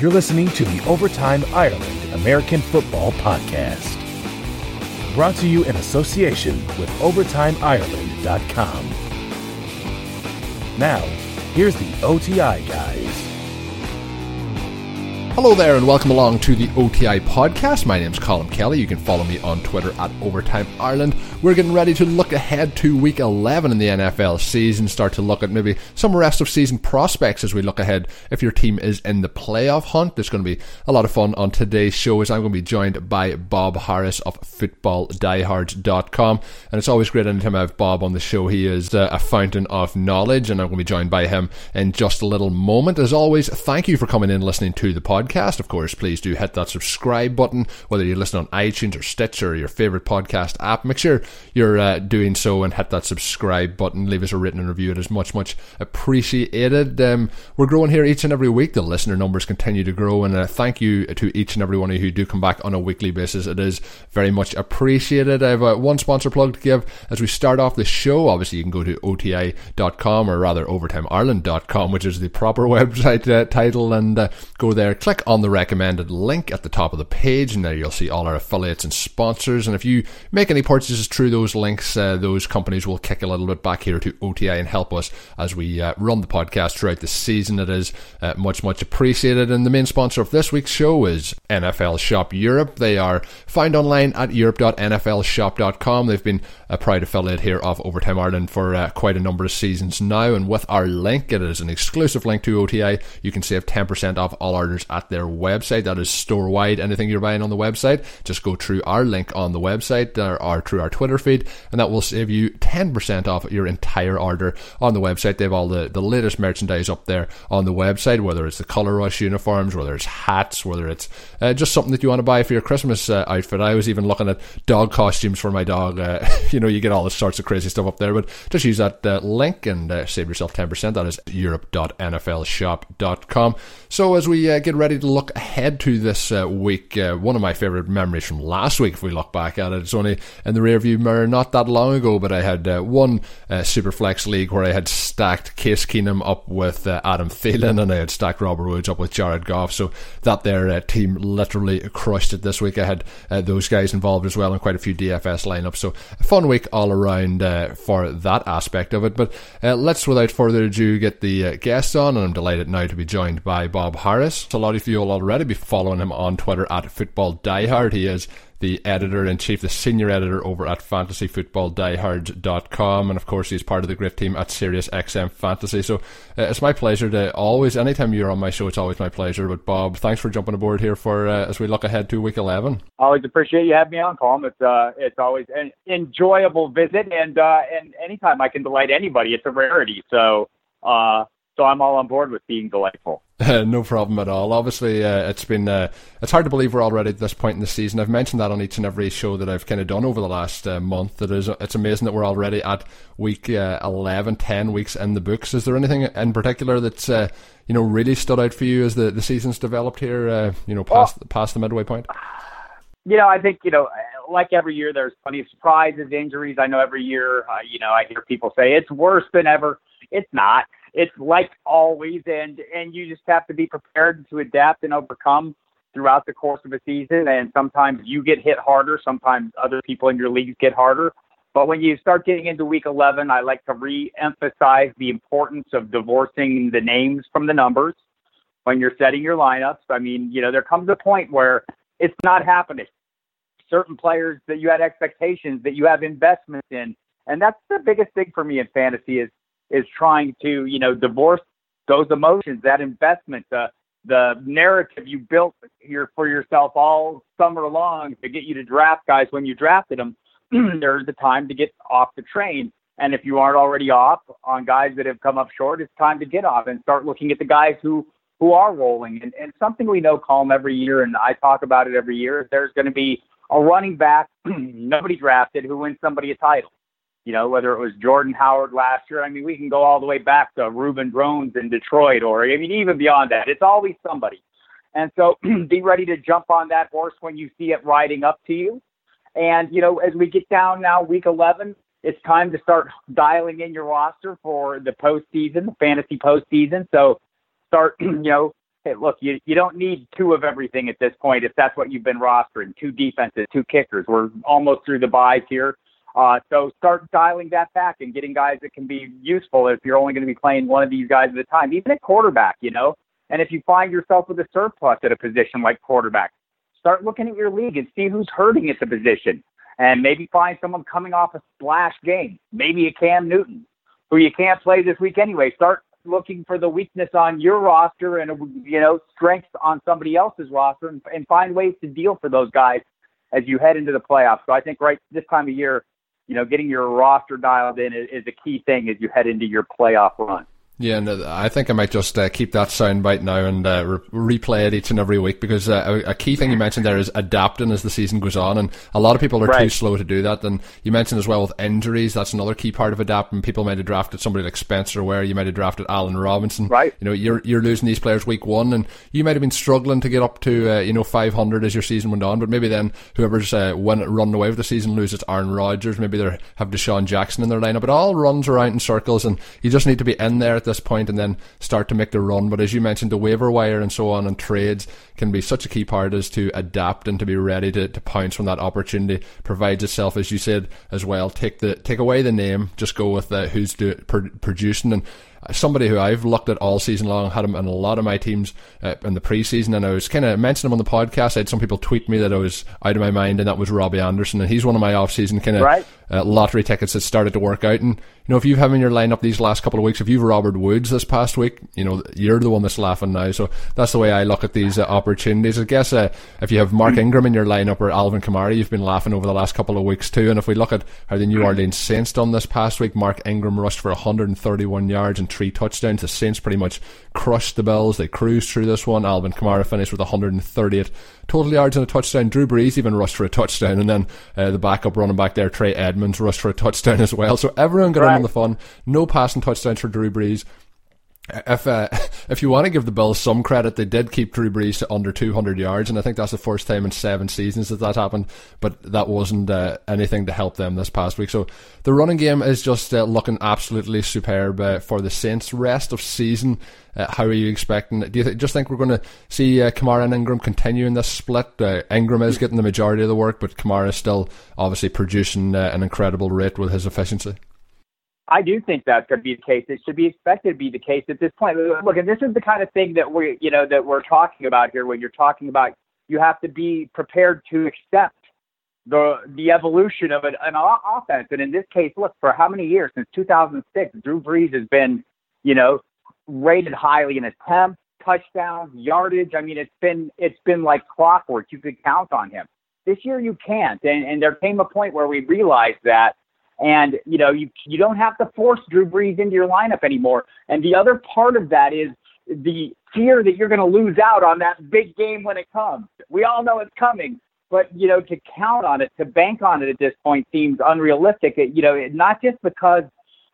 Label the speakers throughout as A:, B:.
A: You're listening to the Overtime Ireland American Football Podcast. Brought to you in association with OvertimeIreland.com. Now, here's the OTI guys.
B: Hello there, and welcome along to the OTI podcast. My name's Colin Kelly. You can follow me on Twitter at Overtime Ireland. We're getting ready to look ahead to week 11 in the NFL season, start to look at maybe some rest of season prospects as we look ahead. If your team is in the playoff hunt, there's going to be a lot of fun on today's show as I'm going to be joined by Bob Harris of FootballDiehards.com. And it's always great anytime I have Bob on the show. He is uh, a fountain of knowledge, and I'm going to be joined by him in just a little moment. As always, thank you for coming in and listening to the podcast podcast, of course, please do hit that subscribe button, whether you listen on iTunes or Stitcher or your favorite podcast app. Make sure you're uh, doing so and hit that subscribe button. Leave us a written review. It is much, much appreciated. Um, we're growing here each and every week. The listener numbers continue to grow, and uh, thank you to each and every one of you who do come back on a weekly basis. It is very much appreciated. I have uh, one sponsor plug to give as we start off the show. Obviously, you can go to oti.com or rather overtimeireland.com, which is the proper website uh, title, and uh, go there. Click click on the recommended link at the top of the page, and there you'll see all our affiliates and sponsors. And if you make any purchases through those links, uh, those companies will kick a little bit back here to OTI and help us as we uh, run the podcast throughout the season. It is uh, much, much appreciated. And the main sponsor of this week's show is NFL Shop Europe. They are found online at europe.nflshop.com. They've been a proud affiliate here of Overtime Ireland for uh, quite a number of seasons now. And with our link, it is an exclusive link to OTI. You can save 10% off all orders at their website. That is store wide. Anything you're buying on the website, just go through our link on the website or, or through our Twitter feed, and that will save you 10% off your entire order on the website. They have all the, the latest merchandise up there on the website, whether it's the Colour Rush uniforms, whether it's hats, whether it's uh, just something that you want to buy for your Christmas uh, outfit. I was even looking at dog costumes for my dog. Uh, you know, you get all the sorts of crazy stuff up there, but just use that uh, link and uh, save yourself 10%. That is europe.nflshop.com. So as we uh, get ready to look ahead to this uh, week, uh, one of my favourite memories from last week, if we look back at it, it's only in the rearview mirror not that long ago, but I had uh, one uh, Superflex league where I had stacked Case Keenum up with uh, Adam Thielen and I had stacked Robert Woods up with Jared Goff. So that their uh, team literally crushed it this week. I had those guys involved as well in quite a few DFS lineups. So a fun week all around for that aspect of it. But let's, without further ado, get the guests on, and I'm delighted now to be joined by Bob Harris. A lot of you will already be following him on Twitter at Football Diehard. He is the editor in chief, the senior editor over at fantasyfootballdiehards.com. And of course, he's part of the great team at SiriusXM Fantasy. So uh, it's my pleasure to always, anytime you're on my show, it's always my pleasure. But Bob, thanks for jumping aboard here for uh, as we look ahead to week 11.
C: Always appreciate you having me on, Colin. It's, uh, it's always an enjoyable visit. And, uh, and anytime I can delight anybody, it's a rarity. So, uh, so I'm all on board with being delightful.
B: no problem at all. Obviously, uh, it's been uh, it's hard to believe we're already at this point in the season. I've mentioned that on each and every show that I've kind of done over the last uh, month. It is it's amazing that we're already at week uh, 11, 10 weeks in the books. Is there anything in particular that's uh, you know really stood out for you as the, the season's developed here? Uh, you know, past well, past the midway point.
C: You know, I think you know, like every year, there's plenty of surprises, injuries. I know every year, you know, I hear people say it's worse than ever. It's not it's like always, and and you just have to be prepared to adapt and overcome throughout the course of a season. And sometimes you get hit harder, sometimes other people in your leagues get harder. But when you start getting into week 11, I like to re-emphasize the importance of divorcing the names from the numbers when you're setting your lineups. I mean, you know, there comes a point where it's not happening. Certain players that you had expectations, that you have investments in, and that's the biggest thing for me in fantasy is is trying to, you know, divorce those emotions, that investment, the the narrative you built here for yourself all summer long to get you to draft guys when you drafted them. there's the time to get off the train. And if you aren't already off on guys that have come up short, it's time to get off and start looking at the guys who who are rolling. And, and something we know, Colin, every year, and I talk about it every year, there's going to be a running back nobody drafted who wins somebody a title you know, whether it was Jordan Howard last year. I mean, we can go all the way back to Reuben Droughns in Detroit, or I mean, even beyond that. It's always somebody. And so be ready to jump on that horse when you see it riding up to you. And, you know, as we get down now, week 11, it's time to start dialing in your roster for the postseason, the fantasy postseason. So start, you know, hey, look, you you don't need two of everything at this point if that's what you've been rostering. Two defenses, two kickers. We're almost through the buys here. Uh, so start dialing that back and getting guys that can be useful if you're only going to be playing one of these guys at a time, even at quarterback, you know. And if you find yourself with a surplus at a position like quarterback, start looking at your league and see who's hurting at the position, and maybe find someone coming off a splash game, maybe a Cam Newton, who you can't play this week anyway. Start looking for the weakness on your roster and you know strengths on somebody else's roster, and, and find ways to deal for those guys as you head into the playoffs. So I think right this time of year, you know, getting your roster dialed in is, is a key thing as you head into your playoff run.
B: Yeah, and uh, I think I might just uh, keep that soundbite now and uh, re- replay it each and every week because uh, a, key thing you mentioned there is adapting as the season goes on, and a lot of people are right. too slow to do that. And you mentioned as well with injuries, that's another key part of adapting. People might have drafted somebody like Spencer Ware, you might have drafted Allen Robinson.
C: Right.
B: You know, you're you're losing these players week one, and you might have been struggling to get up to uh, you know 500 as your season went on, but maybe then whoever's uh, won, run away with the season loses Aaron Rodgers, maybe they have DeSean Jackson in their lineup. It all runs around in circles, and you just need to be in there at this point, and then start to make the run. But as you mentioned, the waiver wire and so on and trades can be such a key part as to adapt and to be ready to, to pounce when that opportunity provides itself. As you said as well, take the take away the name, just go with the, who's do, per, producing and somebody who I've looked at all season long, had him in a lot of my teams uh, in the preseason, and I was kind of mentioning him on the podcast. I had some people tweet me that I was out of my mind, and that was Robbie Anderson, and he's one of my off-season kind of
C: right.
B: uh, lottery tickets that started to work out. And you know, if you have him in your lineup these last couple of weeks, if you've Robert Woods this past week, you know you're the one that's laughing now. So that's the way I look at these uh, opportunities. I guess uh, if you have Mark hmm. Ingram in your lineup or Alvin Kamara, you've been laughing over the last couple of weeks too. And if we look at how the New Orleans Saints done this past week, Mark Ingram rushed for 131 yards and three touchdowns. The Saints pretty much crushed the Bills. They cruised through this one. Alvin Kamara finished with 138 total yards and a touchdown. Drew Brees even rushed for a touchdown, and then uh, the backup running back there, Trey Edmunds, rushed for a touchdown as well. So everyone got right. in on the fun. No passing touchdowns for Drew Brees if uh, if you want to give the Bills some credit, they did keep Drew Brees to under 200 yards, and I think that's the first time in seven seasons that that happened. But that wasn't uh, anything to help them this past week. So the running game is just uh, looking absolutely superb uh, for the Saints. Rest of season, uh, how are you expecting? Do you th- just think we're going to see uh, Kamara and Ingram continuing this split? Ingram is getting the majority of the work, but Kamara is still obviously producing an incredible rate with his efficiency.
C: I do think that's going to be mm-hmm. the case. It should be expected to be the case at this point. Look, and this is the kind of thing that we, you know, that we're talking about here. When you're talking about, you have to be prepared to accept the the evolution of an, an offense. And in this case, look, for how many years since 2006, Drew Brees has been, you know, rated highly in attempts, touchdowns, yardage. I mean, it's been it's been like clockwork. You could count on him. This year, you can't. And and there came a point where we realized that and you know, you you don't have to force Drew Brees into your lineup anymore. And the other part of that is the fear that you're going to lose out on that big game when it comes. We all know it's coming, but you know, to count on it, to bank on it at this point seems unrealistic. It, You know, it, not just because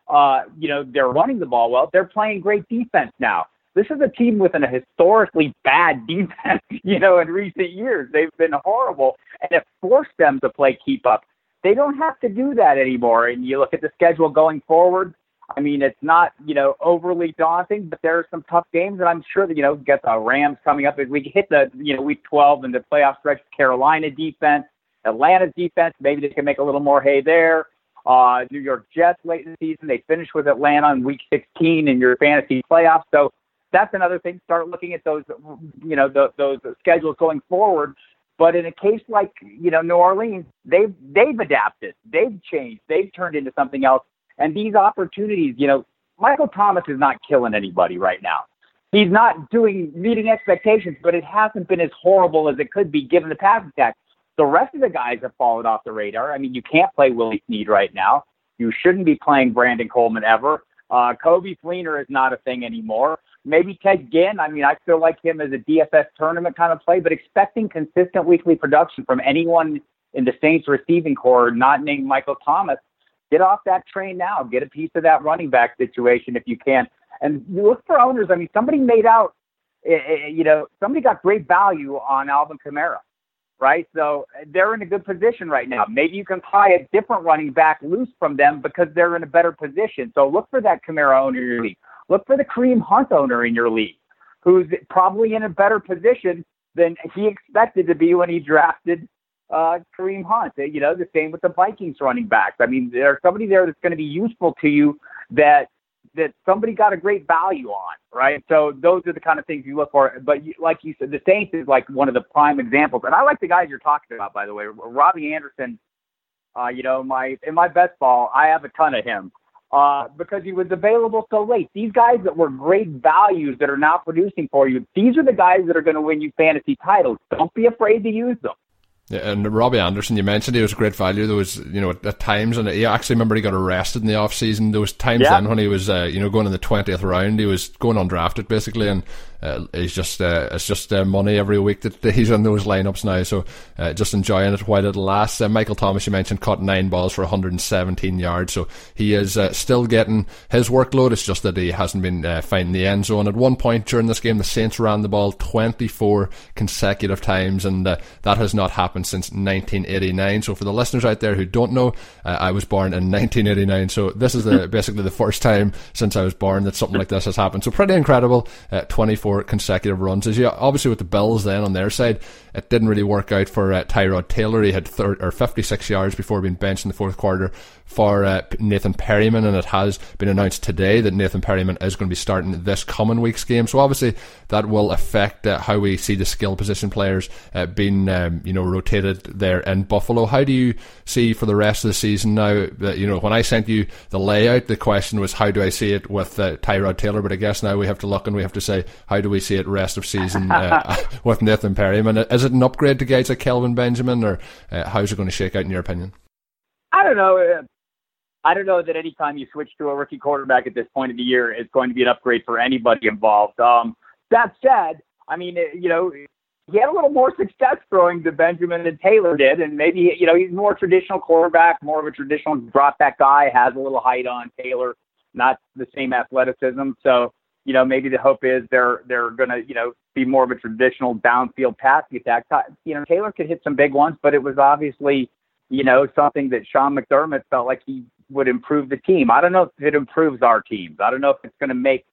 C: uh, you know they're running the ball well, they're playing great defense now. This is a team with an historically bad defense, you know, in recent years. They've been horrible, and it forced them to play keep up. They don't have to do that anymore. And you look at the schedule going forward. I mean, it's not you know overly daunting, but there are some tough games, and I'm sure that you know get the Rams coming up as we hit the you know week 12 and the playoff stretch. Carolina defense, Atlanta's defense, maybe they can make a little more hay there. Uh, New York Jets late in the season, they finish with Atlanta in week 16 in your fantasy playoffs. So that's another thing. Start looking at those, you know, the, those schedules going forward but in a case like you know New Orleans, they've they've adapted, they've changed, they've turned into something else. And these opportunities, you know, Michael Thomas is not killing anybody right now. He's not doing meeting expectations, but it hasn't been as horrible as it could be given the pass attack. The rest of the guys have fallen off the radar. I mean, you can't play Willie Snead right now. You shouldn't be playing Brandon Coleman ever. Uh, Coby Fleener is not a thing anymore. Maybe Ted Ginn. I mean, I feel like him as a DFS tournament kind of play, but expecting consistent weekly production from anyone in the Saints receiving corps, not named Michael Thomas, get off that train now. Get a piece of that running back situation if you can. And you look for owners. I mean, somebody made out, eh, eh, you know, somebody got great value on Alvin Kamara, right? So they're in a good position right now. Maybe you can pry a different running back loose from them because they're in a better position. So look for that Kamara owner in your league. Look for the Kareem Hunt owner in your league who's probably in a better position than he expected to be when he drafted uh, Kareem Hunt. You know, the same with the Vikings running backs. I mean, there's somebody there that's going to be useful to you that that somebody got a great value on, right? So those are the kind of things you look for. But you, like you said, the Saints is like one of the prime examples. And I like the guys you're talking about, by the way. Robbie Anderson, uh, you know, my in my best ball, I have a ton of him uh, because he was available so late. These guys that were great values that are now producing for you, these are the guys that are going to win you fantasy titles. Don't be afraid to use them.
B: Yeah, and Robbie Anderson, you mentioned he was a great value. There was, you know, at, at times, and he actually remember he got arrested in the off season. There was times yeah. then when he was, uh, you know, going in the twentieth round, he was going undrafted basically, and uh, he's just uh, it's just uh, money every week that he's in those lineups now. So uh, just enjoying it while it lasts. Uh, Michael Thomas, you mentioned, caught nine balls for 117 yards, so he is uh, still getting his workload. It's just that he hasn't been finding the end zone. At one point during this game, the Saints ran the ball 24 consecutive times, and that has not happened since 1989. So for the listeners out there who don't know, I was born in 1989, so this is the, basically the first time since I was born that something like this has happened. So pretty incredible. 24 four consecutive runs. As you obviously with the Bills then on their side, it didn't really work out for uh, Tyrod Taylor. He had thir- or 56 yards before being benched in the fourth quarter for uh, Nathan Peterman, and it has been announced today that Nathan Peterman is going to be starting this coming week's game. So obviously that will affect uh, how we see the skill position players uh, being um, you know rotated there in Buffalo. How do you see for the rest of the season now? That you know when I sent you the layout, the question was how do I see it with uh, Tyrod Taylor, but I guess now we have to look and we have to say how do we see it rest of season uh, with Nathan Peterman? Is it an upgrade to guys like Kelvin Benjamin, or uh, how's it going to shake out in your opinion?
C: I don't know. I don't know that any time you switch to a rookie quarterback at this point of the year is going to be an upgrade for anybody involved. Um, that said, I mean, you know, he had a little more success throwing than Benjamin and Taylor did, and maybe you know he's more traditional quarterback, more of a traditional drop back guy, has a little height on Taylor, not the same athleticism. So you know maybe the hope is they're they're gonna you know be more of a traditional downfield passing attack. You know Taylor could hit some big ones, but it was obviously you know something that Sean McDermott felt like he would improve the team. I don't know if it improves our teams. I don't know if it's going to make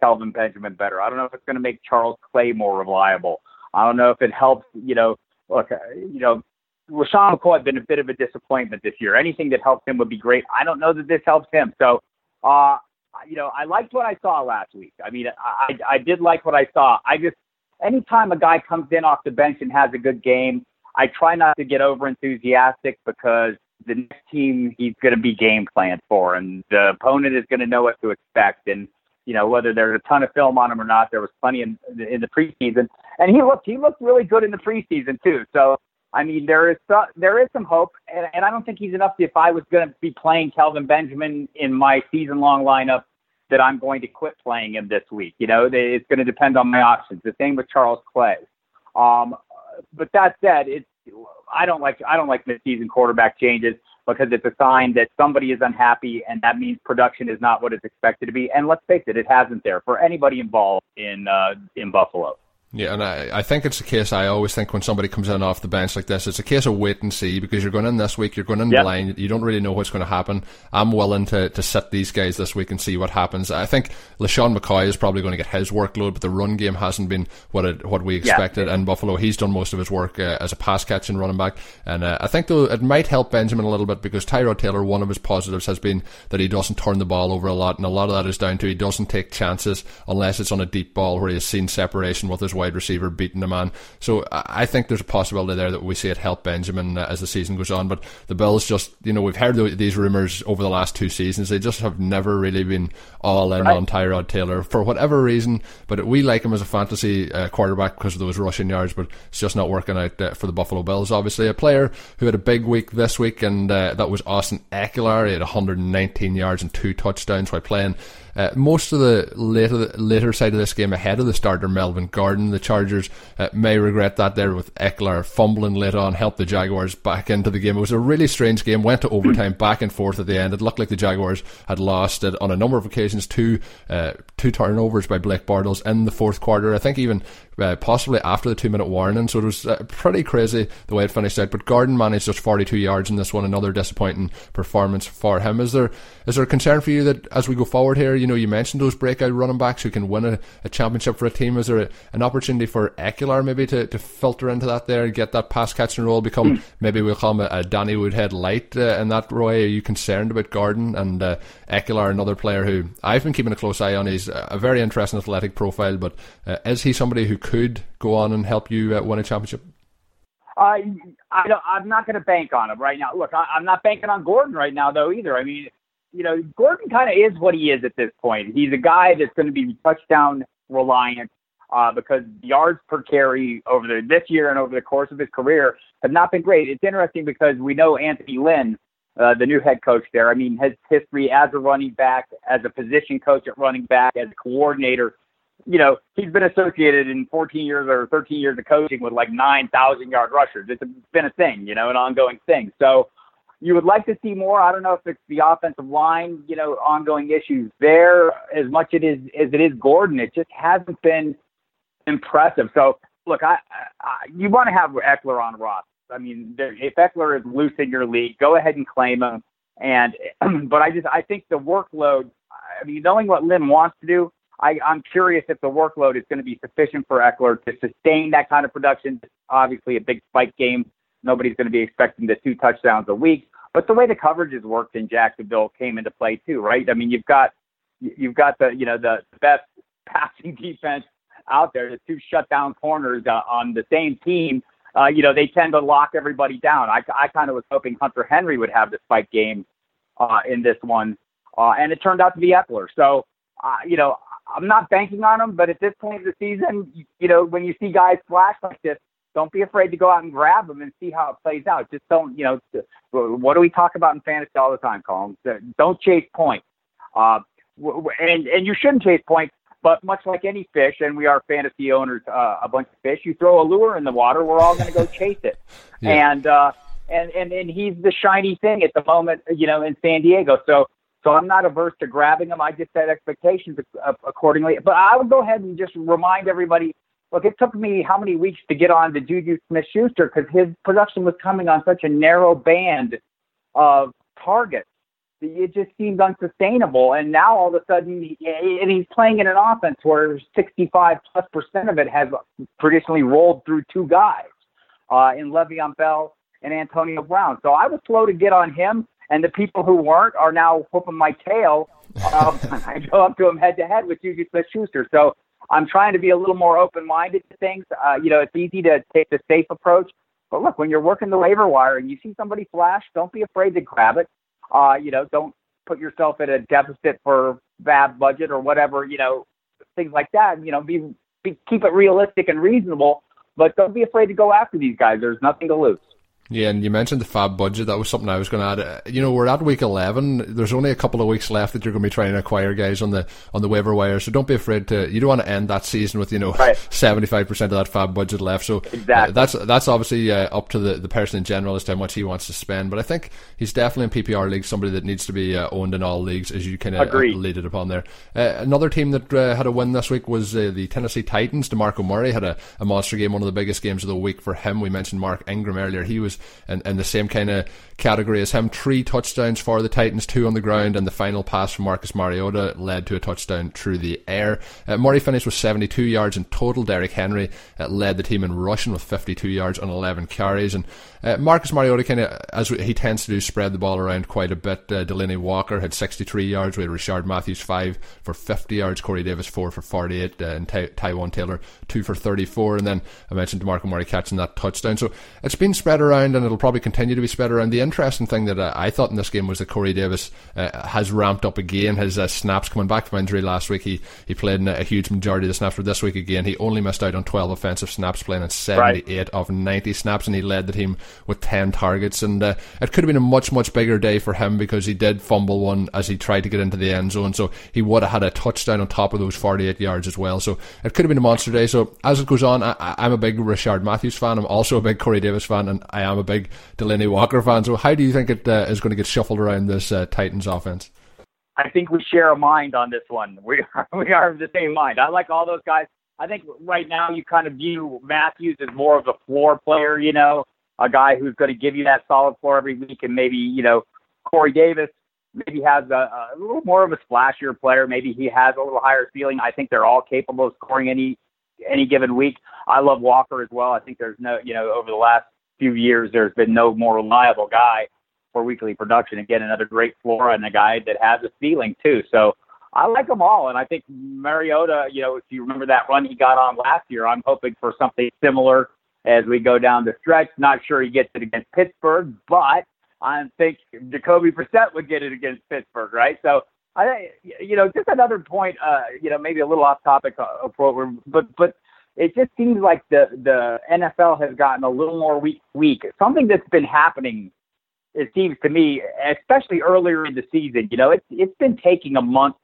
C: Kelvin Benjamin better. I don't know if it's going to make Charles Clay more reliable. I don't know if it helps, you know, look, uh, you know, Rashawn McCoy has been a bit of a disappointment this year. Anything that helps him would be great. I don't know that this helps him. So, uh, you know, I liked what I saw last week. I mean, I, I did like what I saw. I just, anytime a guy comes in off the bench and has a good game, I try not to get over enthusiastic because the next team he's going to be game planned for, and the opponent is going to know what to expect. And you know whether there's a ton of film on him or not, there was plenty in in the preseason, and he looked he looked really good in the preseason too. So I mean, there is some, there is some hope, and, and I don't think he's enough. If I was going to be playing Kelvin Benjamin in my season long lineup, that I'm going to quit playing him this week. You know, it's going to depend on my options. The same with Charles Clay. Um, but that said, it's I don't like I don't like mid-season quarterback changes because it's a sign that somebody is unhappy, and that means production is not what it's expected to be. And let's face it, it hasn't there for anybody involved in uh, in Buffalo.
B: Yeah, and I, I think it's a case. I always think when somebody comes in off the bench like this, it's a case of wait and see because you're going in this week, you're going in yep. blind, you don't really know what's going to happen. I'm willing to, to sit these guys this week and see what happens. I think LeSean McCoy is probably going to get his workload, but the run game hasn't been what it, what we expected in Buffalo. He's done most of his work uh, as a pass catching running back, and uh, I think though it might help Benjamin a little bit because Tyrod Taylor, one of his positives has been that he doesn't turn the ball over a lot, and a lot of that is down to he doesn't take chances unless it's on a deep ball where he has seen separation with his wide receiver beating the man. So I think there's a possibility there that we see it help Benjamin uh, as the season goes on. But the Bills just, you know, we've heard these rumours over the last two seasons. They just have never really been all in right. on Tyrod Taylor for whatever reason. But we like him as a fantasy uh, quarterback because of those rushing yards, but it's just not working out uh, for the Buffalo Bills. Obviously, a player who had a big week this week, and uh, that was Austin Ekeler. He had 119 yards and two touchdowns while playing uh, most of the later later side of this game ahead of the starter Melvin Gordon, the Chargers uh, may regret that there with Ekeler fumbling late on, helped the Jaguars back into the game. It was a really strange game, went to overtime, back and forth at the end. It looked like the Jaguars had lost it on a number of occasions. Two uh, two turnovers by Blake Bortles in the fourth quarter. I think even uh, possibly after the two minute warning. So it was uh, pretty crazy the way it finished out. But Gordon managed just 42 yards in this one, another disappointing performance for him. Is there is there a concern for you that as we go forward here, you know, you mentioned those breakout running backs who can win a, a championship for a team. Is there a, an opportunity for Ekeler maybe to, to filter into that there, and get that pass catching role, become mm. maybe we'll call him a, a Danny Woodhead light uh, in that way? Are you concerned about Gordon and uh, another player who I've been keeping a close eye on? He's a very interesting athletic profile, but uh, is he somebody who could go on and help you uh, win a championship?
C: Uh, I don't, I'm not going to bank on him right now. Look, I, I'm not banking on Gordon right now, though, either. I mean, you know, Gordon kind of is what he is at this point. He's a guy that's going to be touchdown reliant uh, because yards per carry over the, this year and over the course of his career have not been great. It's interesting because we know Anthony Lynn, uh, the new head coach there. I mean, his history as a running back, as a position coach at running back, as a coordinator. You know, he's been associated in 14 years or 13 years of coaching with like 9,000 yard rushers. It's been a thing, you know, an ongoing thing. So you would like to see more. I don't know if it's the offensive line, you know, ongoing issues there as much it is as it is Gordon. It just hasn't been impressive. So look, I, I you want to have Ekeler on roster. I mean, if Ekeler is loose in your league, go ahead and claim him. And but I just I think the workload. I mean, knowing what Lynn wants to do, I, I'm curious if the workload is going to be sufficient for Ekeler to sustain that kind of production. Obviously, a big spike game. Nobody's going to be expecting the two touchdowns a week. But the way the coverage has worked in Jacksonville came into play too, right? I mean, you've got you've got the you know the best passing defense out there, the two shutdown corners uh, on the same team. Uh, you know, they tend to lock everybody down. I, I kind of was hoping Hunter Henry would have the spike game uh, in this one, uh, and it turned out to be Ekeler. So, uh, you know, I'm not banking on him, but at this point of the season, you, you know, when you see guys flash like this, don't be afraid to go out and grab them and see how it plays out. Just don't, you know, what do we talk about in fantasy all the time, Colin? Don't chase points. Uh, and and you shouldn't chase points, but much like any fish, and we are fantasy owners, uh, a bunch of fish. You throw a lure in the water, we're all going to go chase it. yeah. And uh, and and and he's the shiny thing at the moment, you know, in San Diego. So so I'm not averse to grabbing them. I just set expectations accordingly. But I would go ahead and just remind everybody Look, it took me how many weeks to get on to Juju Smith Schuster because his production was coming on such a narrow band of targets. It just seemed unsustainable. And now all of a sudden, and he's playing in an offense where 65 plus percent of it has traditionally rolled through two guys uh, in Le'Veon Bell and Antonio Brown. So I was slow to get on him, and the people who weren't are now whooping my tail. Um, I go up to him head to head with Juju Smith Schuster. So I'm trying to be a little more open-minded to things. Uh, you know, it's easy to take the safe approach, but look, when you're working the waiver wire and you see somebody flash, don't be afraid to grab it. Uh, you know, don't put yourself at a deficit for fab budget or whatever. You know, things like that. You know, be, be keep it realistic and reasonable, but don't be afraid to go after these guys. There's nothing to lose.
B: Yeah, and you mentioned the fab budget. That was something I was going to add. Uh, you know, we're at week eleven. There's only a couple of weeks left that you're going to be trying to acquire guys on the on the waiver wire. So don't be afraid to. You don't want to end that season with you know seventy five percent of that fab budget left. So
C: exactly.
B: Uh, that's that's obviously uh, up to the, the person in general as to how much he wants to spend. But I think he's definitely in PPR leagues somebody that needs to be uh, owned in all leagues, as you kind of it upon there. Uh, another team that uh, had a win this week was the Tennessee Titans. Demarco Murray had a, a monster game, one of the biggest games of the week for him. We mentioned Mark Ingram earlier. He was in, in the same kind of category as him. Three touchdowns for the Titans, two on the ground, and the final pass from Marcus Mariota led to a touchdown through the air. Uh, Murray finished with 72 yards in total. Derrick Henry uh, led the team in rushing with 52 yards on 11 carries. And uh, Marcus Mariota kind of, as he tends to do, spread the ball around quite a bit. Uh, Delanie Walker had 63 yards. We had Rishard Matthews 5 for 50 yards. Corey Davis 4 for 48. Uh, and Ty- Taywan Taylor 2 for 34. And then I mentioned DeMarco Murray catching that touchdown. So it's been spread around and it'll probably continue to be spread around. The interesting thing that uh, I thought in this game was that Corey Davis uh, has ramped up again. His uh, snaps coming back from injury last week. He, he played in a, huge majority of the snaps for this week again. He only missed out on 12 offensive snaps, playing in 78 right. of 90 snaps, and he led the team with 10 targets. And uh, it could have been a much, much bigger day for him because he did fumble one as he tried to get into the end zone. So he would have had a touchdown on top of those 48 yards as well. So it could have been a monster day. So as it goes on, I, am a big Rishard Matthews fan. I'm also a big Corey Davis fan, and I am a big Delanie Walker fan. So how do you think it uh, is going to get shuffled around this uh, Titans offense?
C: I think we share a mind on this one. We are, we are of the same mind. I like all those guys. I think right now you kind of view Matthews as more of a floor player, you know, a guy who's going to give you that solid floor every week, and maybe you know Corey Davis maybe has a, a little more of a splashier player. Maybe he has a little higher ceiling. I think they're all capable of scoring any any given week. I love Walker as well. I think there's no, you know, over the last few years, there's been no more reliable guy for weekly production. Again, another great floor and a guy that has a ceiling too. So I like them all, and I think Mariota. You know, if you remember that run he got on last year, I'm hoping for something similar as we go down the stretch. Not sure he gets it against Pittsburgh, but I think Jacoby Brissett would get it against Pittsburgh, right? So I, you know, just another point, uh, you know, maybe a little off topic of what we're, but but it just seems like the the NFL has gotten a little more weak weak. Something that's been happening, it seems to me, especially earlier in the season. You know, it's it's been taking a month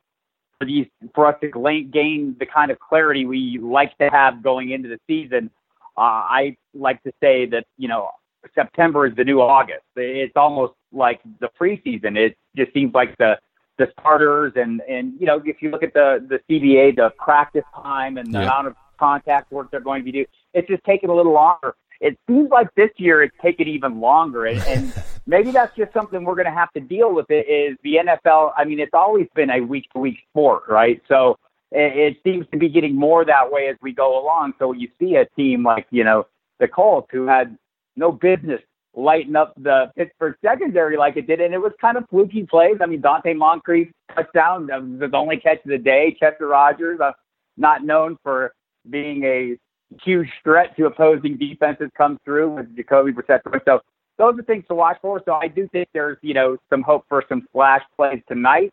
C: for these for us to gain the kind of clarity we like to have going into the season. Uh, I like to say that you know September is the new August. It's almost like the preseason. It just seems like the the starters and and you know if you look at the the CBA, the practice time and the yeah. amount of contact work they're going to be doing, it's just taking a little longer. It seems like this year it's taken even longer, and, and maybe that's just something we're going to have to deal with. It is the NFL. I mean, it's always been a week to week sport, right? So it, it seems to be getting more that way as we go along. So you see a team like you know the Colts who had no business lighting up the Pittsburgh secondary like it did, and it was kind of fluky plays. I mean, Donte Moncrief touchdown was the only catch of the day. Chester Rogers, uh, not known for being a huge threat to opposing defenses, comes through with Jacoby Brissett. So those are things to watch for. So I do think there's you know some hope for some flash plays tonight.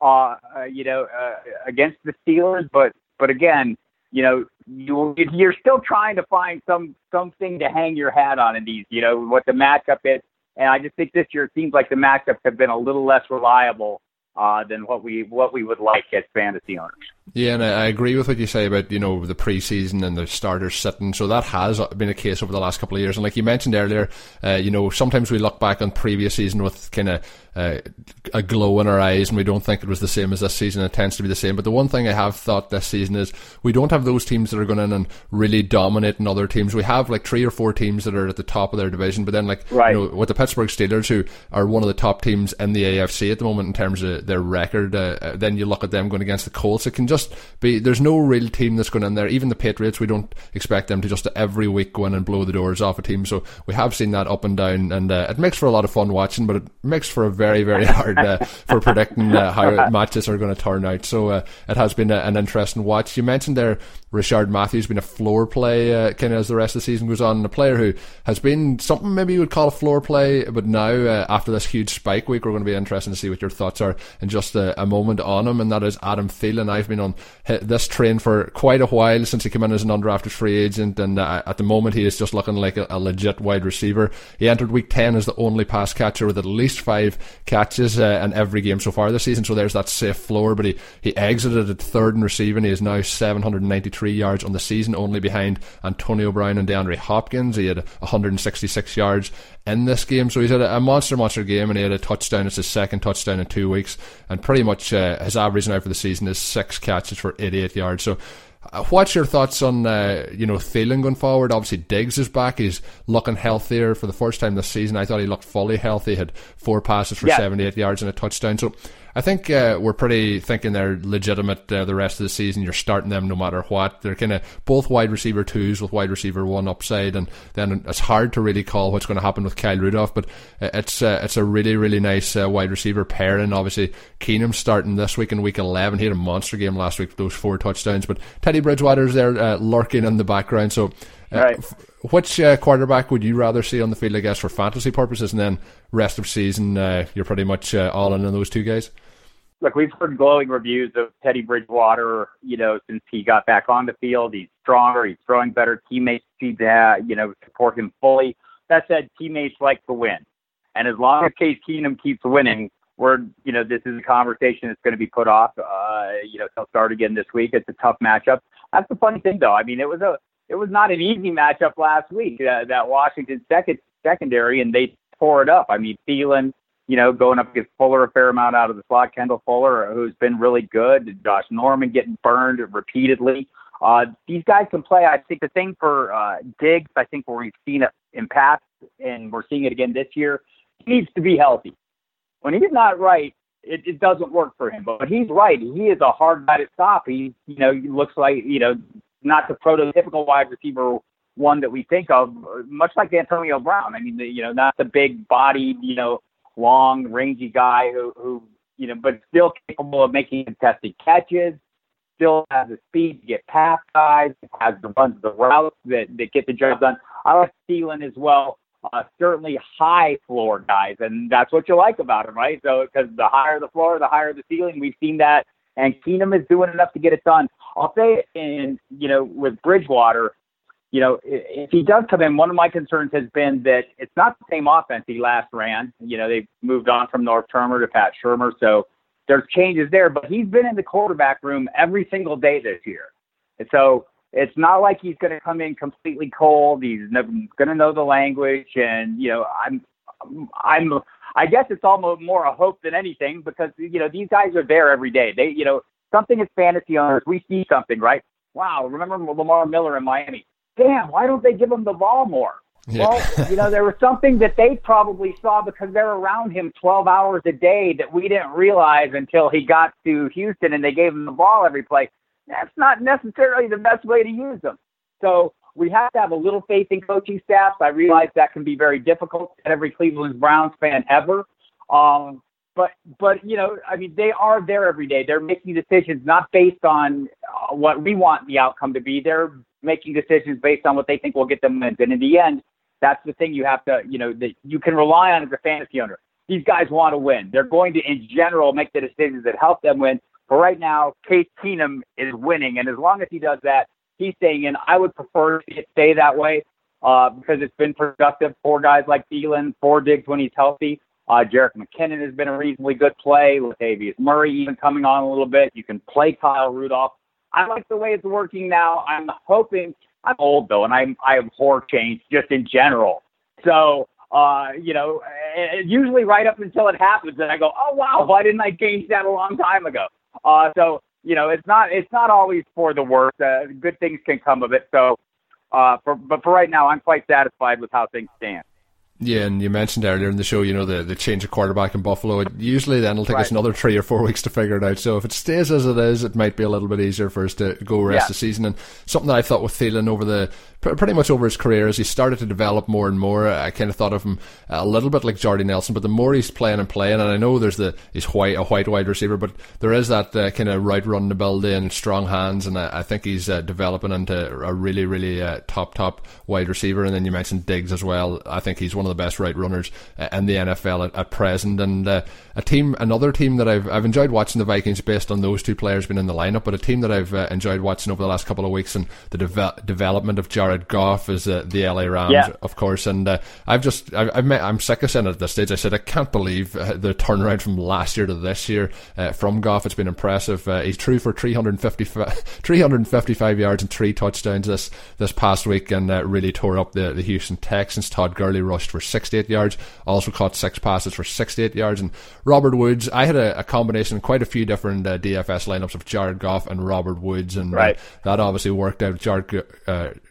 C: Uh, uh you know, uh, against the Steelers, but but again, you know, you you're still trying to find some something to hang your hat on in these. You know what the matchup is, and I just think this year it seems like the matchups have been a little less reliable uh, than what we what we would like as fantasy owners.
B: Yeah, and I agree with what you say about you know the preseason and the starters sitting. So that has been a case over the last couple of years. And like you mentioned earlier, uh, you know sometimes we look back on previous season with kind of uh, a glow in our eyes, and we don't think it was the same as this season. It tends to be the same. But the one thing I have thought this season is we don't have those teams that are going in and really dominating other teams. We have like three or four teams that are at the top of their division, but then like right. you know with the Pittsburgh Steelers, who are one of the top teams in the AFC at the moment in terms of their record, uh, uh, then you look at them going against the Colts. It can just be there's no real team that's going in there. Even the Patriots, we don't expect them to just every week go in and blow the doors off a team. So we have seen that up and down, and uh, it makes for a lot of fun watching, but it makes for a very very hard uh, for predicting uh, how matches are going to turn out. So uh, it has been a, an interesting watch. You mentioned there Rishard Matthews been a floor play uh, kind of as the rest of the season goes on, a player who has been something maybe you would call a floor play, but now uh, after this huge spike week, we're going to be interested to see what your thoughts are in just a, a, moment on him, and that is Adam Thielen. I've been on this train for quite a while since he came in as an undrafted free agent, and uh, at the moment he is just looking like a, a, legit wide receiver. He entered week 10 as the only pass catcher with at least five catches uh, in every game so far this season, so there's that safe floor, but he, he exited at third in receiving. He is now 793 yards on the season, only behind Antonio Brown and DeAndre Hopkins. He had 166 yards in this game, so he's had a, monster, monster game, and he had a touchdown. It's his second touchdown in two weeks, and pretty much uh, his average now for the season is six catches for 88 yards. So uh, what's your thoughts on uh, you know Thielen going forward? Obviously, Diggs is back. He's looking healthier for the first time this season. I thought he looked fully healthy. He had four passes for yeah. 78 yards and a touchdown. So I think uh, we're pretty thinking they're legitimate uh, the rest of the season. You're starting them no matter what. They're kind of both wide receiver twos with wide receiver one upside, and then it's hard to really call what's going to happen with Kyle Rudolph. But uh, it's uh, it's a really really nice uh, wide receiver pairing. Obviously, Keenum starting this week in week 11. He had a monster game last week with those four touchdowns. But Teddy Bridgewater's there uh, lurking in the background. So
C: Right.
B: which uh, quarterback would you rather see on the field, I guess, for fantasy purposes, and then rest of season, uh, you're pretty much uh, all in on those two guys?
C: Look, we've heard glowing reviews of Teddy Bridgewater, you know, since he got back on the field. He's stronger, he's throwing better. Teammates seem to, you know, support him fully. That said, teammates like to win. And as long as Case Keenum keeps winning, we're, you know, this is a conversation that's going to be put off. Uh, you know, he'll start again this week. It's a tough matchup. That's the funny thing, though. I mean, it was a it was not an easy matchup last week. Uh, that Washington second secondary, and they tore it up. I mean, Thielen, you know, going up against Fuller a fair amount out of the slot. Kendall Fuller, who's been really good. Josh Norman getting burned repeatedly. Uh, these guys can play. I think the thing for uh, Diggs, I think we've seen it in past, and we're seeing it again this year, he needs to be healthy. When he's not right, it, it doesn't work for him. But he's right. He is a hard guy to stop. He, you know, he looks like, you know, not the prototypical wide receiver one that we think of, much like Antonio Brown. I mean, the, you know, not the big bodied, you know, long, rangy guy who, who, you know, but still capable of making contested catches, still has the speed to get past guys, has the runs, the routes that, that get the job done. I like Thielen as well. Uh, certainly high floor guys, and that's what you like about him, right? So, because the higher the floor, the higher the ceiling. We've seen that, and Keenum is doing enough to get it done. I'll say, in you know, with Bridgewater, you know, if he does come in, one of my concerns has been that it's not the same offense he last ran. You know, they've moved on from Norv Turner to Pat Shurmur, so there's changes there. But he's been in the quarterback room every single day this year, and so it's not like he's going to come in completely cold. He's never going to know the language, and you know, I'm, I'm, I guess it's almost more a hope than anything because you know these guys are there every day. They, you know, something as fantasy owners, we see something, right? Wow, remember Lamar Miller in Miami? Damn, why don't they give him the ball more? Yeah. Well, you know, there was something that they probably saw because they're around him 12 hours a day that we didn't realize until he got to Houston and they gave him the ball every play that's not necessarily the best way to use them. So we have to have a little faith in coaching staffs. I realize that can be very difficult to every Cleveland Browns fan ever. Um, but but you know, I mean, they are there every day. They're making decisions not based on uh, what we want the outcome to be. They're making decisions based on what they think will get them wins. And in the end, that's the thing you have to, you know, that you can rely on as a fantasy owner. These guys want to win. They're going to, in general, make the decisions that help them win. But right now, Case Keenum is winning, and as long as he does that, he's staying in. I would prefer to stay that way uh, because it's been productive for guys like Thielen, for Diggs when he's healthy. Uh, Jerick McKinnon has been a reasonably good play. Latavius Murray even coming on a little bit. You can play Kyle Rudolph. I like the way it's working now. I'm hoping. I'm old though, and I'm I abhor change just in general. So uh, you know, usually right up until it happens, and I go, oh wow, why didn't I change that a long time ago? Uh, so you know, it's not it's not always for the worst. Uh, good things can come of it. So, uh, for, but for right now, I'm quite satisfied with how things stand.
B: Yeah, and you mentioned earlier in the show, you know, the, the change of quarterback in Buffalo. It usually then it'll take right. us another three or four weeks to figure it out. So if it stays as it is, it might be a little bit easier for us to go rest yeah. the season. And something that I thought with Thielen over the pretty much over his career as he started to develop more and more. I kind of thought of him a little bit like Jordy Nelson, but the more he's playing and playing, and I know there's the he's white a white wide receiver, but there is that uh, kind of right run to build in, strong hands, and I, I think he's uh, developing into a really really uh, top top wide receiver. And then you mentioned Diggs as well. I think he's one of the best right runners uh, in the NFL at, at present, and uh, a team another team that I've I've enjoyed watching the Vikings based on those two players being in the lineup, but a team that I've uh, enjoyed watching over the last couple of weeks and the de- development of Jared Goff is uh, the LA Rams, yeah. of course. And uh, I've just, I, I've met, I'm sick of saying it at this stage. I said I can't believe uh, the turnaround from last year to this year uh, from Goff. It's been impressive. Uh, he's true for 355, 355 yards and three touchdowns this this past week, and uh, really tore up the, the Houston Texans. Todd Gurley rushed for 68 yards, also caught six passes for 68 yards. And Robert Woods, I had a, a combination, quite a few different DFS lineups of Jared Goff and Robert Woods, and
C: right.
B: that obviously worked out. Jared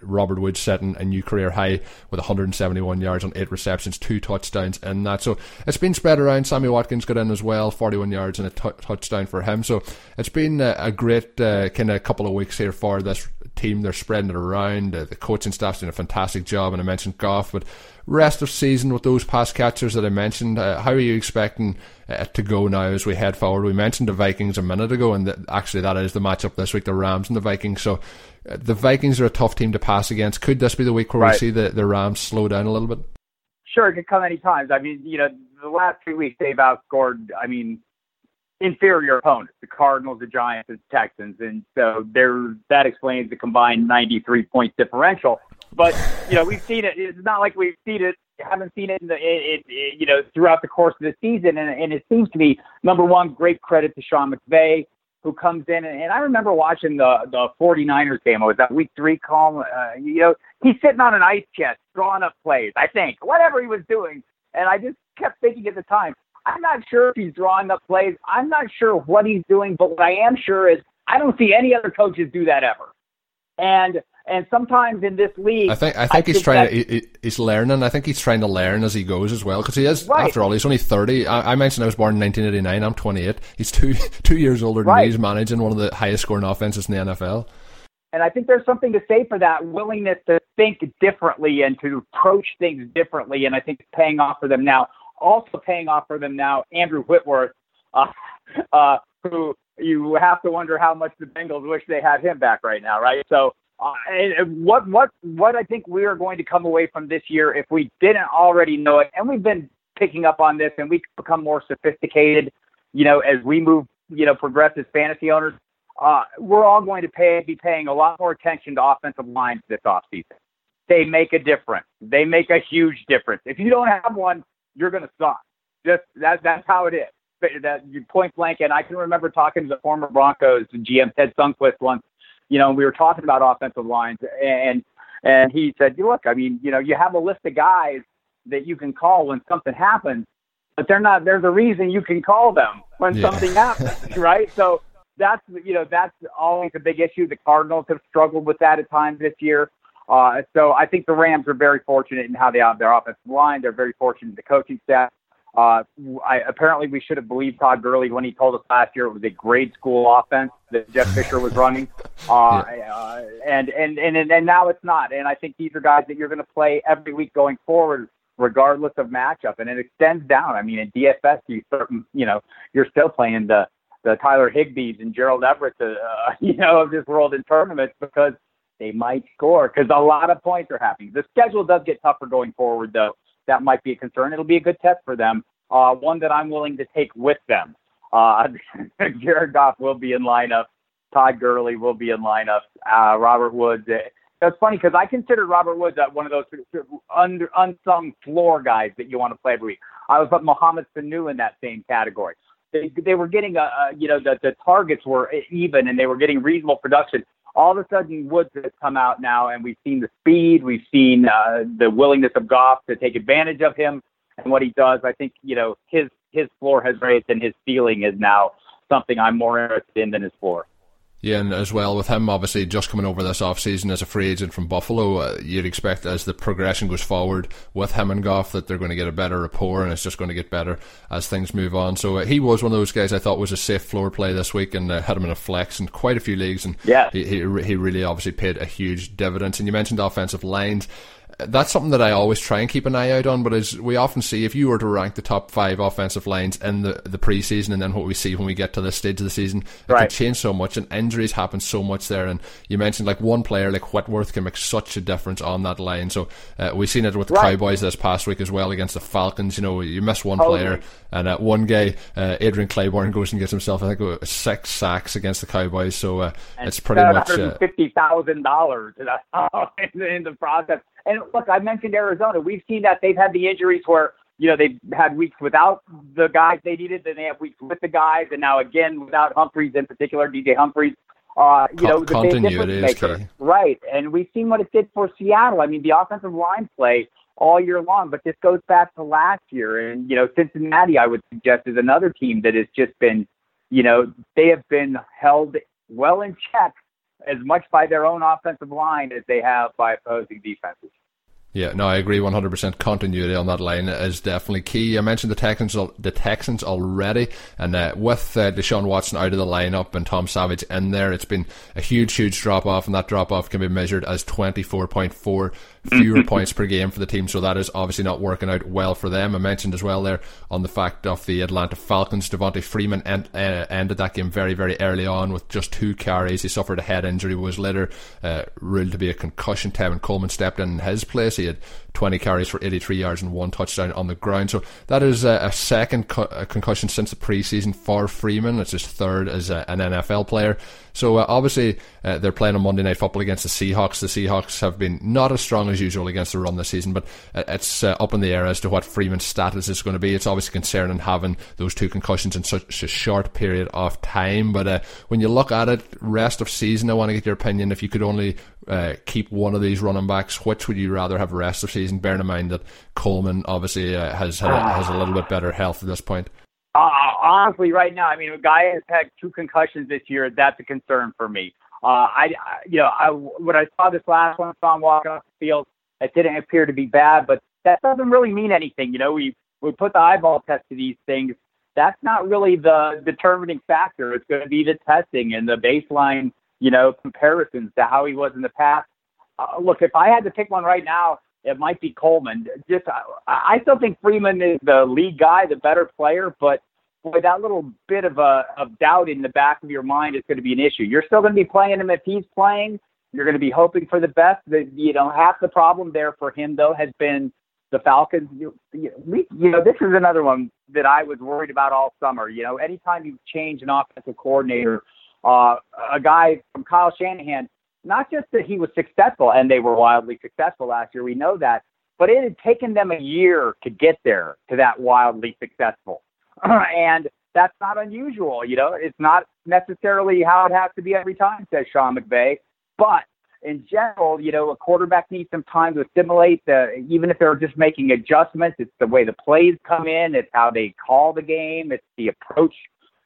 B: Robert Robert Woods setting a new career high with 171 yards on eight receptions, two touchdowns in that. So it's been spread around. Sammy Watkins got in as well, 41 yards and a t- touchdown for him. So it's been a, a great uh, kind of couple of weeks here for this team. They're spreading it around. Uh, the coaching staff's doing a fantastic job, and I mentioned Goff, but rest of season with those pass catchers that I mentioned, uh, how are you expecting uh, to go now as we head forward? We mentioned the Vikings a minute ago, and that actually that is the matchup this week, the Rams and the Vikings. So uh, the Vikings are a tough team to pass against. Could this be the week where right. we see the, the Rams slow down a little bit?
C: Sure, it could come any times. I mean, you know, the last three weeks they've outscored. I mean, inferior opponents, the Cardinals, the Giants, and the Texans, and so there that explains the combined 93 point differential. But you know, we've seen it. It's not like we've seen it. Haven't seen it in the, it, it, you know, throughout the course of the season, and, and it seems to be number one. Great credit to Sean McVay who comes in. And, and I remember watching the the 49ers game. It was that week three call. Uh, you know, he's sitting on an ice chest, drawing up plays. I think whatever he was doing, and I just kept thinking at the time. I'm not sure if he's drawing up plays. I'm not sure what he's doing, but what I am sure is I don't see any other coaches do that ever. And and sometimes in this league,
B: I think I think I he's think trying. To, he, he's learning. I think he's trying to learn as he goes as well because he is. Right. After all, he's only thirty. I, I, mentioned I was born in 1989. I'm 28. He's two two years older than right. me. He's managing one of the highest scoring offenses in the NFL.
C: And I think there's something to say for that willingness to think differently and to approach things differently. And I think it's paying off for them now. Also paying off for them now, Andrew Whitworth, uh, uh, who you have to wonder how much the Bengals wish they had him back right now, right? So uh, what what what I think we are going to come away from this year if we didn't already know it, and we've been picking up on this, and we become more sophisticated, you know, as we move, you know, progress as fantasy owners. Uh, we're all going to pay be paying a lot more attention to offensive lines this offseason. They make a difference. They make a huge difference. If you don't have one, you're going to suck. Just that that's how it is. That point blank. And I can remember talking to the former Broncos GM Ted Sundquist once you know, we were talking about offensive lines, and and he said, You look, I mean, you know, you have a list of guys that you can call when something happens, but they're not. There's a reason you can call them when yeah. something happens, right? So that's you know that's always a big issue. The Cardinals have struggled with that at times this year. Uh, so I think the Rams are very fortunate in how they have their offensive line. They're very fortunate in the coaching staff. Uh, I, apparently, we should have believed Todd Gurley when he told us last year it was a grade school offense that Jeff Fisher was running, uh, yeah. uh, and, and and and now it's not. And I think these are guys that you're going to play every week going forward, regardless of matchup. And it extends down. I mean, in DFS, you certain you know you're still playing the the Tyler Higbees and Gerald Everett, uh, you know, of this world in tournaments because they might score because a lot of points are happening. The schedule does get tougher going forward, though that might be a concern. It'll be a good test for them, uh, one that I'm willing to take with them. Uh, Jared Goff will be in lineup. Todd Gurley will be in lineup. Uh, Robert Woods. That's funny because I consider Robert Woods uh, one of those under, unsung floor guys that you want to play every week. I was put Mohamed Sanu in that same category. They, they were getting a, a you know the, the targets were even and they were getting reasonable production all of a sudden Woods has come out now, and we've seen the speed, we've seen uh, the willingness of Goff to take advantage of him and what he does. I think you know his his floor has raised, and his ceiling is now something I'm more interested in than his floor.
B: Yeah, and as well with him obviously just coming over this offseason as a free agent from Buffalo, uh, you'd expect as the progression goes forward with him and Goff that they're going to get a better rapport and it's just going to get better as things move on. So uh, he was one of those guys I thought was a safe floor play this week and uh, had him in a flex in quite a few leagues and
C: yeah.
B: he, he he really obviously paid a huge dividend. And you mentioned offensive lines that's something that I always try and keep an eye out on. But as we often see, if you were to rank the top five offensive lines in the, the preseason and then what we see when we get to this stage of the season, it right. can change so much and injuries happen so much there. And you mentioned like one player like Whitworth can make such a difference on that line. So uh, we've seen it with the right. Cowboys this past week as well against the Falcons. You know, you miss one totally. player and uh, one guy, uh, Adrian Clayborn, goes and gets himself, I think, six sacks against the Cowboys. So uh, it's pretty much
C: uh, fifty thousand dollars in the process. And look, I mentioned Arizona. We've seen that they've had the injuries where you know they've had weeks without the guys they needed, then they have weeks with the guys, and now again without Humphries in particular, DJ Humphries. Uh, you know, the
B: continuity is key.
C: Right, and we've seen what it did for Seattle. I mean, the offensive line play all year long, but this goes back to last year. And you know, Cincinnati, I would suggest, is another team that has just been, you know, they have been held well in check as much by their own offensive line as they have by opposing defenses.
B: Yeah, no, I agree 100%. Continuity on that line is definitely key. I mentioned the Texans, the Texans already, and uh, with uh, Deshaun Watson out of the lineup and Tom Savage in there, it's been a huge, huge drop off, and that drop off can be measured as 24.4 fewer points per game for the team. So that is obviously not working out well for them. I mentioned as well there on the fact of the Atlanta Falcons. Devonta Freeman end, uh, ended that game very, very early on with just two carries. He suffered a head injury, was later uh, ruled to be a concussion. Tevin Coleman stepped in his place. He had 20 carries for 83 yards and one touchdown on the ground. So that is a, a second co- a concussion since the preseason for Freeman. It's his third as a, an NFL player. So uh, obviously uh, they're playing on Monday Night Football against the Seahawks. The Seahawks have been not as strong as usual against the run this season, but uh, it's uh, up in the air as to what Freeman's status is going to be. It's obviously concerning having those two concussions in such a short period of time. But uh, when you look at it, rest of season, I want to get your opinion. If you could only uh, keep one of these running backs, which would you rather have rest of season? Bearing in mind that Coleman obviously has had a, has a little bit better health at this point.
C: Uh, honestly, right now, I mean, a guy has had two concussions this year. That's a concern for me. I, I you know, I when I saw this last one, saw him walking off the field, it didn't appear to be bad, but that doesn't really mean anything. You know, we we put the eyeball test to these things. That's not really the determining factor. It's going to be the testing and the baseline, you know, comparisons to how he was in the past. Uh, look, if I had to pick one right now, it might be Coleman. Just I, I still think Freeman is the lead guy, the better player, but boy, that little bit of a of doubt in the back of your mind is going to be an issue. You're still going to be playing him if he's playing. You're going to be hoping for the best. You know, half the problem there for him though has been the Falcons. You, you know, this is another one that I was worried about all summer. You know, anytime you change an offensive coordinator, uh, a guy from Kyle Shanahan, not just that he was successful and they were wildly successful last year, we know that, but it had taken them a year to get there to that wildly successful. and that's not unusual. You know, it's not necessarily how it has to be every time, says Sean McVay. But in general, you know, a quarterback needs some time to assimilate. The, even if they're just making adjustments, it's the way the plays come in, it's how they call the game, it's the approach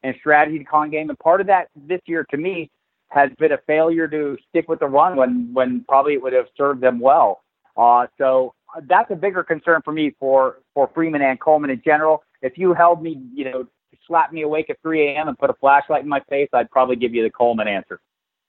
C: and strategy to calling game. And part of that this year, to me, has been a failure to stick with the run when when probably it would have served them well. Uh, so that's a bigger concern for me for for Freeman and Coleman in general. If you held me, you know, slapped me awake at 3 a.m. and put a flashlight in my face, I'd probably give you the Coleman answer.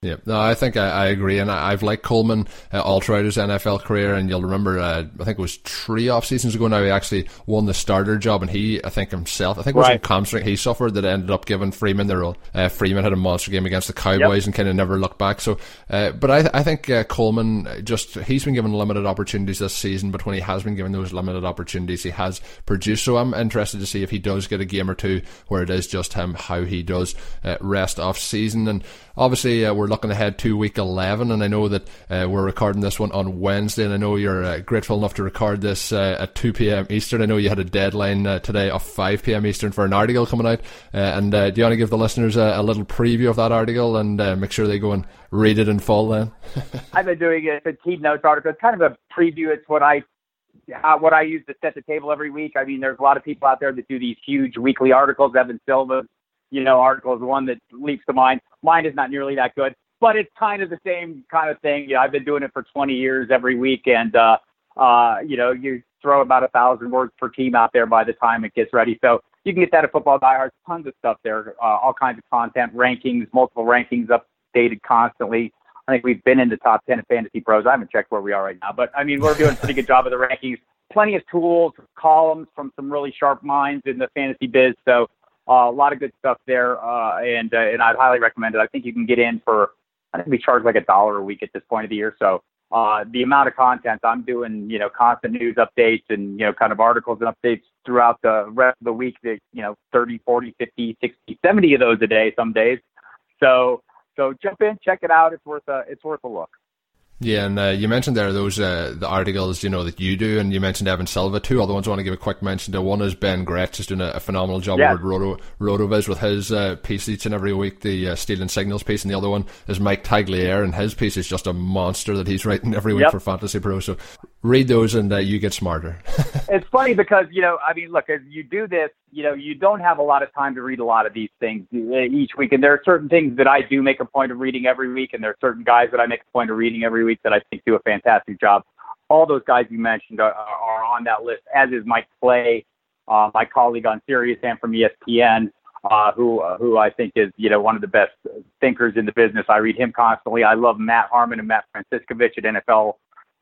B: Yeah, no, I think I, I agree, and I, have liked Coleman uh, all throughout his NFL career. And you'll remember, uh, I think it was three off seasons ago now, he actually won the starter job, and he, I think himself, I think it was right. a hamstring he suffered that ended up giving Freeman the role. Uh, Freeman had a monster game against the Cowboys yep. and kind of never looked back. So, uh, but I, I think uh, Coleman just he's been given limited opportunities this season, but when he has been given those limited opportunities, he has produced. So I'm interested to see if he does get a game or two where it is just him, how he does uh, rest off season, and obviously we're looking ahead to week 11, and I know that uh, we're recording this one on Wednesday, and I know you're uh, grateful enough to record this uh, at 2 p.m. Eastern. I know you had a deadline uh, today of 5 p.m. Eastern for an article coming out, uh, and uh, do you want to give the listeners a, a, little preview of that article and make sure they go and read it in full then?
C: I've been doing a Team Notes article. It's kind of a preview. It's what I uh, what I use to set the table every week. I mean, there's a lot of people out there that do these huge weekly articles. Evan Silva, you know, article is one that leaps to mind. Mine is not nearly that good but it's kind of the same kind of thing. You know, I've been doing it for 20 years every week, and uh, uh, you know, you throw about a thousand words per team out there by the time it gets ready. So you can get that at Football Die Tons of stuff there, uh, all kinds of content, rankings, multiple rankings updated constantly. I think we've been in the top 10 of Fantasy Pros. I haven't checked where we are right now, but I mean, we're doing a pretty good job of the rankings. Plenty of tools, columns from some really sharp minds in the fantasy biz. So uh, a lot of good stuff there, uh, and uh, and I'd highly recommend it. I think you can get in for I think we charge like a dollar a week at this point of the year. So uh, the amount of content I'm doing, you know, constant news updates and, you know, kind of articles and updates throughout the rest of the week that, you know, 30, 40, 50, 60, 70 of those a day some days. So, so jump in, check it out. It's worth a, it's worth a look.
B: Yeah, and uh, you mentioned there those uh, the articles you know that you do, and you mentioned Evan Silva too. Other ones I want to give a quick mention to. One is Ben Gretz is doing a, a phenomenal job yeah. over Roto Rotoviz with his uh, piece each and every week, the uh, Stealing Signals piece, and the other one is Mike Tagliere, and his piece is just a monster that he's writing every week yep. for Fantasy Pro. So read those, and uh, you get smarter.
C: it's funny because you know, I mean, look, as you do this, you know, you don't have a lot of time to read a lot of these things uh, each week. And there are certain things that I do make a point of reading every week, and there are certain guys that I make a point of reading every week that I think do a fantastic job. All those guys you mentioned are, are on that list, as is Mike Clay, uh, my colleague on Sirius and from ESPN, uh, who uh, who I think is you know one of the best thinkers in the business. I read him constantly. I love Matt Harmon and Matt Franciscovich at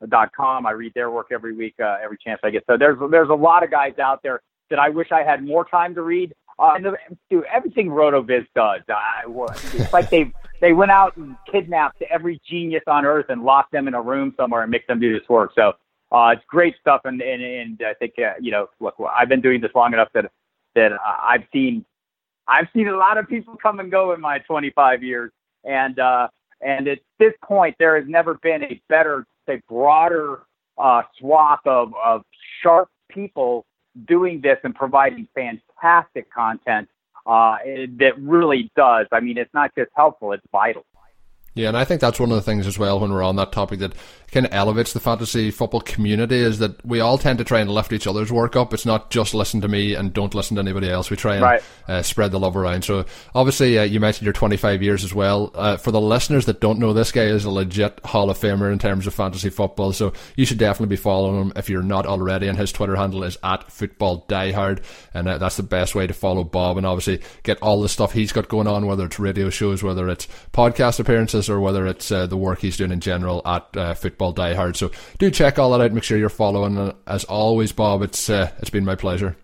C: NFL.com. I read their work every week, uh, every chance I get. So there's there's a lot of guys out there that I wish I had more time to read. Uh, and the, dude, everything RotoViz does, I, it's like they they went out and kidnapped every genius on earth and locked them in a room somewhere and make them do this work. So uh, it's great stuff, and and, and I think uh, you know, look, I've been doing this long enough that that I've seen I've seen a lot of people come and go in my 25 years, and uh, and at this point, there has never been a better, say, broader uh, swath of of sharp people doing this and providing fantastic content uh, that really does. I mean, it's not just helpful; it's vital.
B: Yeah, and I think that's one of the things as well when we're on that topic that kind of elevates the fantasy football community is that we all tend to try and lift each other's work up. It's not just listen to me and don't listen to anybody else. We try and right. uh, spread the love around. So obviously, uh, you mentioned your 25 years as well. Uh, for the listeners that don't know, this guy is a legit Hall of Famer in terms of fantasy football. So you should definitely be following him if you're not already. And his Twitter handle is at Football Diehard, and uh, that's the best way to follow Bob and obviously get all the stuff he's got going on, whether it's radio shows, whether it's podcast appearances, or whether it's uh, the work he's doing in general at uh, Football Die Hard. So do check all that out. Make sure you're following. As always, Bob, it's uh, it's been my pleasure.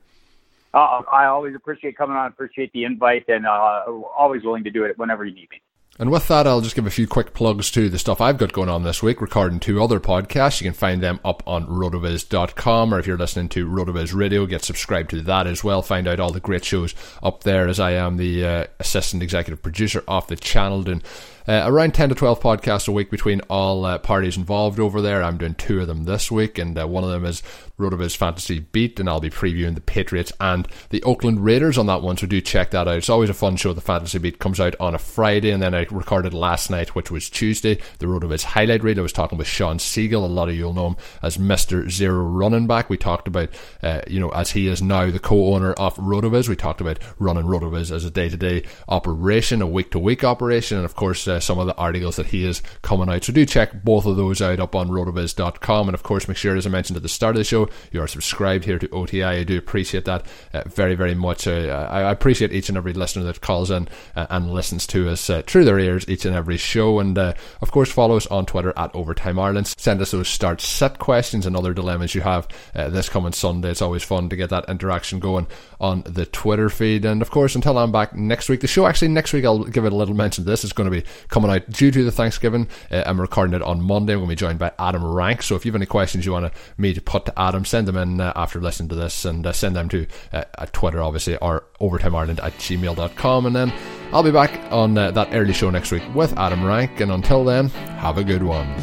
C: Uh, I always appreciate coming on. Appreciate the invite, and uh, always willing to do it whenever you need me.
B: And with that, I'll just give a few quick plugs to the stuff I've got going on this week, recording two other podcasts. You can find them up on rotoviz.com, or if you're listening to Rotoviz Radio, get subscribed to that as well. Find out all the great shows up there, as I am the uh, assistant executive producer of the channel, doing uh, around 10 to 12 podcasts a week between all uh, parties involved over there. I'm doing two of them this week, and uh, one of them is Rotoviz Fantasy Beat, and I'll be previewing the Patriots and the Oakland Raiders on that one, so do check that out. It's always a fun show. The Fantasy Beat comes out on a Friday, and then I recorded last night, which was Tuesday, the Rotoviz Highlight Reel. I was talking with Shawn Siegele. A lot of you'll know him as Mr. Zero Running Back. We talked about, uh, you know, as he is now the co-owner of Rotoviz, we talked about running Rotoviz as a day-to-day operation, a week-to-week operation, and of course, uh, some of the articles that he is coming out. So do check both of those out up on rotoviz.com. And of course, make sure, as I mentioned at the start of the show, you are subscribed here to OTI. I do appreciate that uh, very, very much. Uh, I appreciate each and every listener that calls in uh, and listens to us uh, through their ears each and every show. And uh, of course, follow us on Twitter at Overtime Ireland. Send us those start set questions and other dilemmas you have this coming Sunday. It's always fun to get that interaction going on the Twitter feed. And of course, until I'm back next week, the show actually next week, I'll give it a little mention. This is going to be coming out due to the Thanksgiving. Uh, I'm recording it on Monday. I'm going to be joined by Adam Rank. So if you have any questions you want me to put to Adam, send them in uh, after listening to this and uh, send them to uh, at Twitter, obviously, or overtimeireland at gmail.com. And then I'll be back on uh, that early show next week with Adam Rank. And until then, have a good one.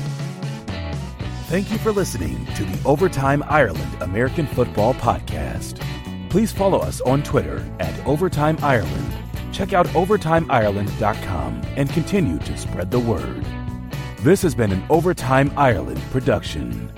A: Thank you for listening to the Overtime Ireland American Football Podcast. Please follow us on Twitter at Overtime Ireland. Check out OvertimeIreland.com and continue to spread the word. This has been an Overtime Ireland production.